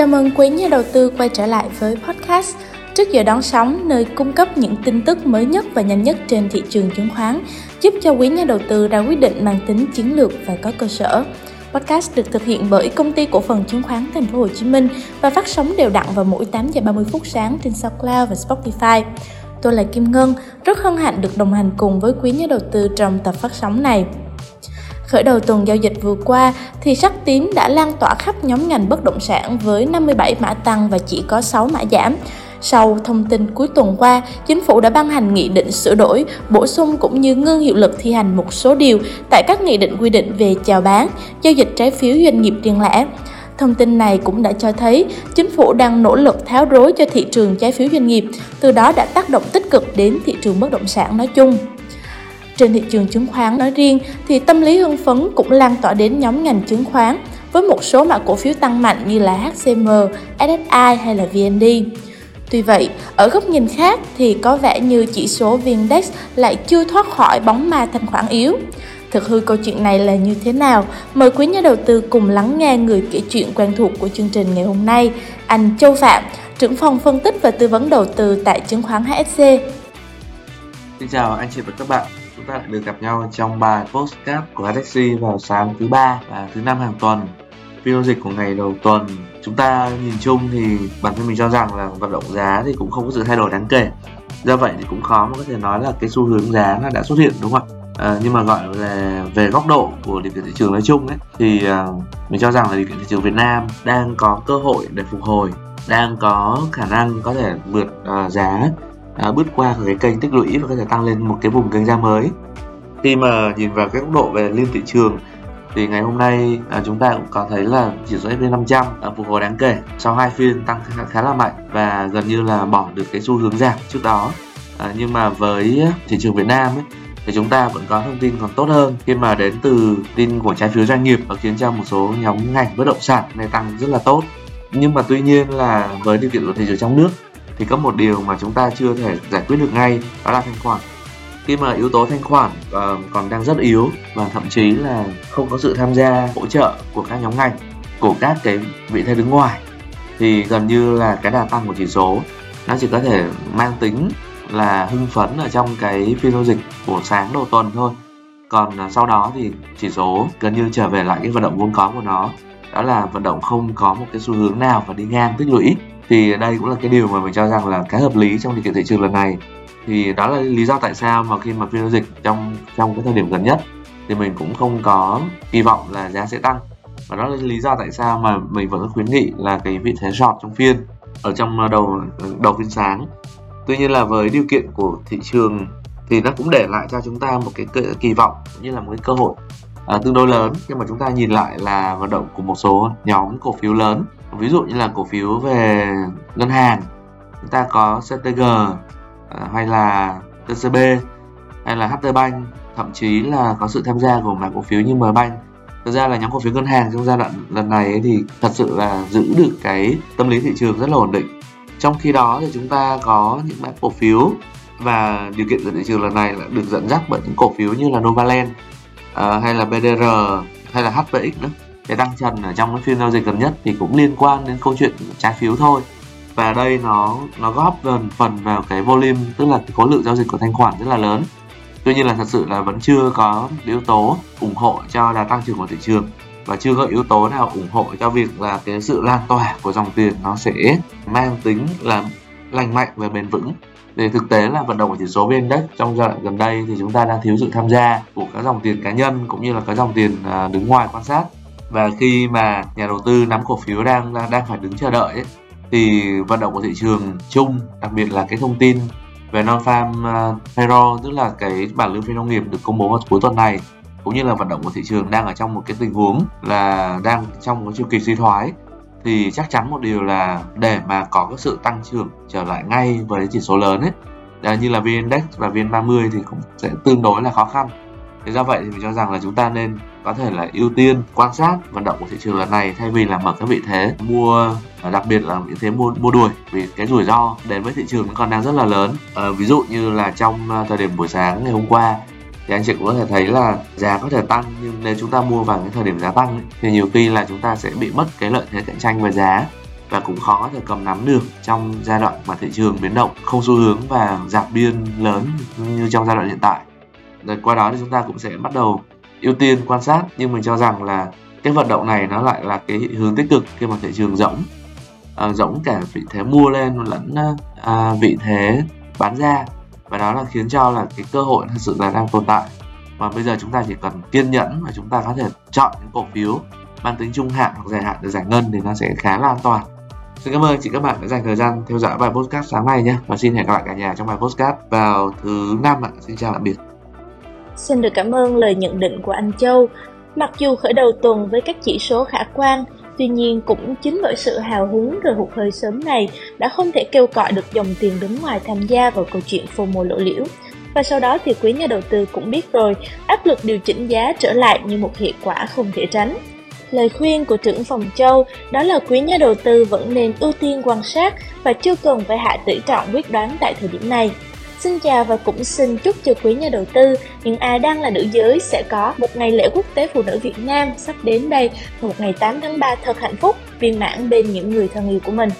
Chào mừng quý nhà đầu tư quay trở lại với podcast Trước giờ đón sóng, nơi cung cấp những tin tức mới nhất và nhanh nhất trên thị trường chứng khoán, giúp cho quý nhà đầu tư ra quyết định mang tính chiến lược và có cơ sở. Podcast được thực hiện bởi công ty cổ phần chứng khoán Thành phố Hồ Chí Minh và phát sóng đều đặn vào mỗi 8 giờ 30 phút sáng trên SoundCloud và Spotify. Tôi là Kim Ngân, rất hân hạnh được đồng hành cùng với quý nhà đầu tư trong tập phát sóng này. Khởi đầu tuần giao dịch vừa qua thì sắc tím đã lan tỏa khắp nhóm ngành bất động sản với 57 mã tăng và chỉ có 6 mã giảm. Sau thông tin cuối tuần qua, chính phủ đã ban hành nghị định sửa đổi, bổ sung cũng như ngưng hiệu lực thi hành một số điều tại các nghị định quy định về chào bán, giao dịch trái phiếu doanh nghiệp riêng lẻ. Thông tin này cũng đã cho thấy chính phủ đang nỗ lực tháo rối cho thị trường trái phiếu doanh nghiệp, từ đó đã tác động tích cực đến thị trường bất động sản nói chung. Trên thị trường chứng khoán nói riêng thì tâm lý hưng phấn cũng lan tỏa đến nhóm ngành chứng khoán với một số mã cổ phiếu tăng mạnh như là HCM, SSI hay là VND. Tuy vậy, ở góc nhìn khác thì có vẻ như chỉ số VNDAX lại chưa thoát khỏi bóng ma thanh khoản yếu. Thực hư câu chuyện này là như thế nào? Mời quý nhà đầu tư cùng lắng nghe người kể chuyện quen thuộc của chương trình ngày hôm nay, anh Châu Phạm, trưởng phòng phân tích và tư vấn đầu tư tại chứng khoán HSC. Xin chào anh chị và các bạn ta lại được gặp nhau trong bài postcard của Alexi vào sáng thứ ba và thứ năm hàng tuần. Phiên dịch của ngày đầu tuần, chúng ta nhìn chung thì bản thân mình cho rằng là vận động giá thì cũng không có sự thay đổi đáng kể. Do vậy thì cũng khó mà có thể nói là cái xu hướng giá nó đã xuất hiện đúng không ạ? À, nhưng mà gọi là về góc độ của điều kiện thị trường nói chung ấy thì uh, mình cho rằng là điều kiện thị trường Việt Nam đang có cơ hội để phục hồi đang có khả năng có thể vượt uh, giá à, bước qua cái kênh tích lũy và có thể tăng lên một cái vùng kênh giá mới. Khi mà nhìn vào cái góc độ về liên thị trường thì ngày hôm nay à, chúng ta cũng có thấy là chỉ số S&P 500 à, phục hồi đáng kể sau hai phiên tăng khá, khá là mạnh và gần như là bỏ được cái xu hướng giảm trước đó. À, nhưng mà với thị trường Việt Nam ấy, thì chúng ta vẫn có thông tin còn tốt hơn. Khi mà đến từ tin của trái phiếu doanh nghiệp và khiến cho một số nhóm ngành bất động sản này tăng rất là tốt. Nhưng mà tuy nhiên là với điều kiện của thị trường trong nước thì có một điều mà chúng ta chưa thể giải quyết được ngay đó là thanh khoản. Khi mà yếu tố thanh khoản uh, còn đang rất yếu và thậm chí là không có sự tham gia hỗ trợ của các nhóm ngành của các cái vị thế đứng ngoài thì gần như là cái đà tăng của chỉ số nó chỉ có thể mang tính là hưng phấn ở trong cái phiên giao dịch của sáng đầu tuần thôi. Còn ờ, sau đó thì chỉ số gần như trở về lại cái vận động vốn có của nó. Đó là vận động không có một cái xu hướng nào và đi ngang tích lũy thì đây cũng là cái điều mà mình cho rằng là cái hợp lý trong điều kiện thị trường lần này. Thì đó là lý do tại sao mà khi mà phiên giao dịch trong trong cái thời điểm gần nhất thì mình cũng không có kỳ vọng là giá sẽ tăng. Và đó là lý do tại sao mà mình vẫn khuyến nghị là cái vị thế short trong phiên ở trong đầu đầu phiên sáng. Tuy nhiên là với điều kiện của thị trường thì nó cũng để lại cho chúng ta một cái kỳ vọng cũng như là một cái cơ hội à, tương đối lớn nhưng mà chúng ta nhìn lại là vận động của một số nhóm cổ phiếu lớn. Ví dụ như là cổ phiếu về ngân hàng chúng ta có CTG à, hay là TCB hay là HT Bank thậm chí là có sự tham gia của mã cổ phiếu như MBank thực ra là nhóm cổ phiếu ngân hàng trong giai đoạn lần này ấy thì thật sự là giữ được cái tâm lý thị trường rất là ổn định. Trong khi đó thì chúng ta có những mã cổ phiếu và điều kiện của thị trường lần này là được dẫn dắt bởi những cổ phiếu như là Novaland. Ờ, hay là BDR hay là HPX nữa. Cái tăng trần ở trong cái phiên giao dịch gần nhất thì cũng liên quan đến câu chuyện trái phiếu thôi. Và đây nó nó góp gần phần vào cái volume, tức là cái khối lượng giao dịch của thanh khoản rất là lớn. Tuy nhiên là thật sự là vẫn chưa có yếu tố ủng hộ cho đà tăng trưởng của thị trường. Và chưa có yếu tố nào ủng hộ cho việc là cái sự lan tỏa của dòng tiền nó sẽ mang tính là lành mạnh và bền vững thì thực tế là vận động của chỉ số vn index trong giai đoạn gần đây thì chúng ta đang thiếu sự tham gia của các dòng tiền cá nhân cũng như là các dòng tiền à, đứng ngoài quan sát. Và khi mà nhà đầu tư nắm cổ phiếu đang à, đang phải đứng chờ đợi ấy, thì vận động của thị trường chung đặc biệt là cái thông tin về non farm à, payroll tức là cái bản lương phi nông nghiệp được công bố vào cuối tuần này cũng như là vận động của thị trường đang ở trong một cái tình huống là đang trong một chu kỳ suy thoái thì chắc chắn một điều là để mà có cái sự tăng trưởng trở lại ngay với chỉ số lớn ấy à, như là VN Index và VN30 thì cũng sẽ tương đối là khó khăn. Thế do vậy thì mình cho rằng là chúng ta nên có thể là ưu tiên quan sát vận động của thị trường lần này thay vì là mở các vị thế mua à, đặc biệt là vị thế mua mua đuổi vì cái rủi ro đến với thị trường nó còn đang rất là lớn. À, ví dụ như là trong à, thời điểm buổi sáng ngày hôm qua thì anh chị cũng có thể thấy là giá có thể tăng nhưng nếu chúng ta mua vào cái thời điểm giá tăng ấy, thì nhiều khi là chúng ta sẽ bị mất cái lợi thế cạnh tranh về giá và cũng khó thể cầm nắm được trong giai đoạn mà thị trường biến động không xu hướng và giảm biên lớn như trong giai đoạn hiện tại. Rồi qua đó thì chúng ta cũng sẽ bắt đầu ưu tiên quan sát nhưng mình cho rằng là cái vận động này nó lại là cái hướng tích cực khi mà thị trường rỗng à, rỗng cả vị thế mua lên lẫn ờ, à, vị thế bán ra và đó là khiến cho là cái cơ hội thật sự là đang tồn tại và bây giờ chúng ta chỉ cần kiên nhẫn và chúng ta có thể chọn những cổ phiếu mang tính trung hạn hoặc dài hạn để giải ngân thì nó sẽ khá là an toàn Xin cảm ơn chị các bạn đã dành thời gian theo dõi bài podcast sáng nay nhé và xin hẹn gặp lại cả nhà trong bài podcast vào thứ năm ạ. Xin chào tạm biệt. Xin được cảm ơn lời nhận định của anh Châu. Mặc dù khởi đầu tuần với các chỉ số khả quan, tuy nhiên cũng chính bởi sự hào hứng rồi hụt hơi sớm này đã không thể kêu gọi được dòng tiền đứng ngoài tham gia vào câu chuyện FOMO lộ liễu. Và sau đó thì quý nhà đầu tư cũng biết rồi, áp lực điều chỉnh giá trở lại như một hệ quả không thể tránh. Lời khuyên của trưởng phòng Châu đó là quý nhà đầu tư vẫn nên ưu tiên quan sát và chưa cần phải hạ tỷ trọng quyết đoán tại thời điểm này. Xin chào và cũng xin chúc cho quý nhà đầu tư, những ai đang là nữ giới sẽ có một ngày lễ quốc tế phụ nữ Việt Nam sắp đến đây, một ngày 8 tháng 3 thật hạnh phúc, viên mãn bên những người thân yêu của mình.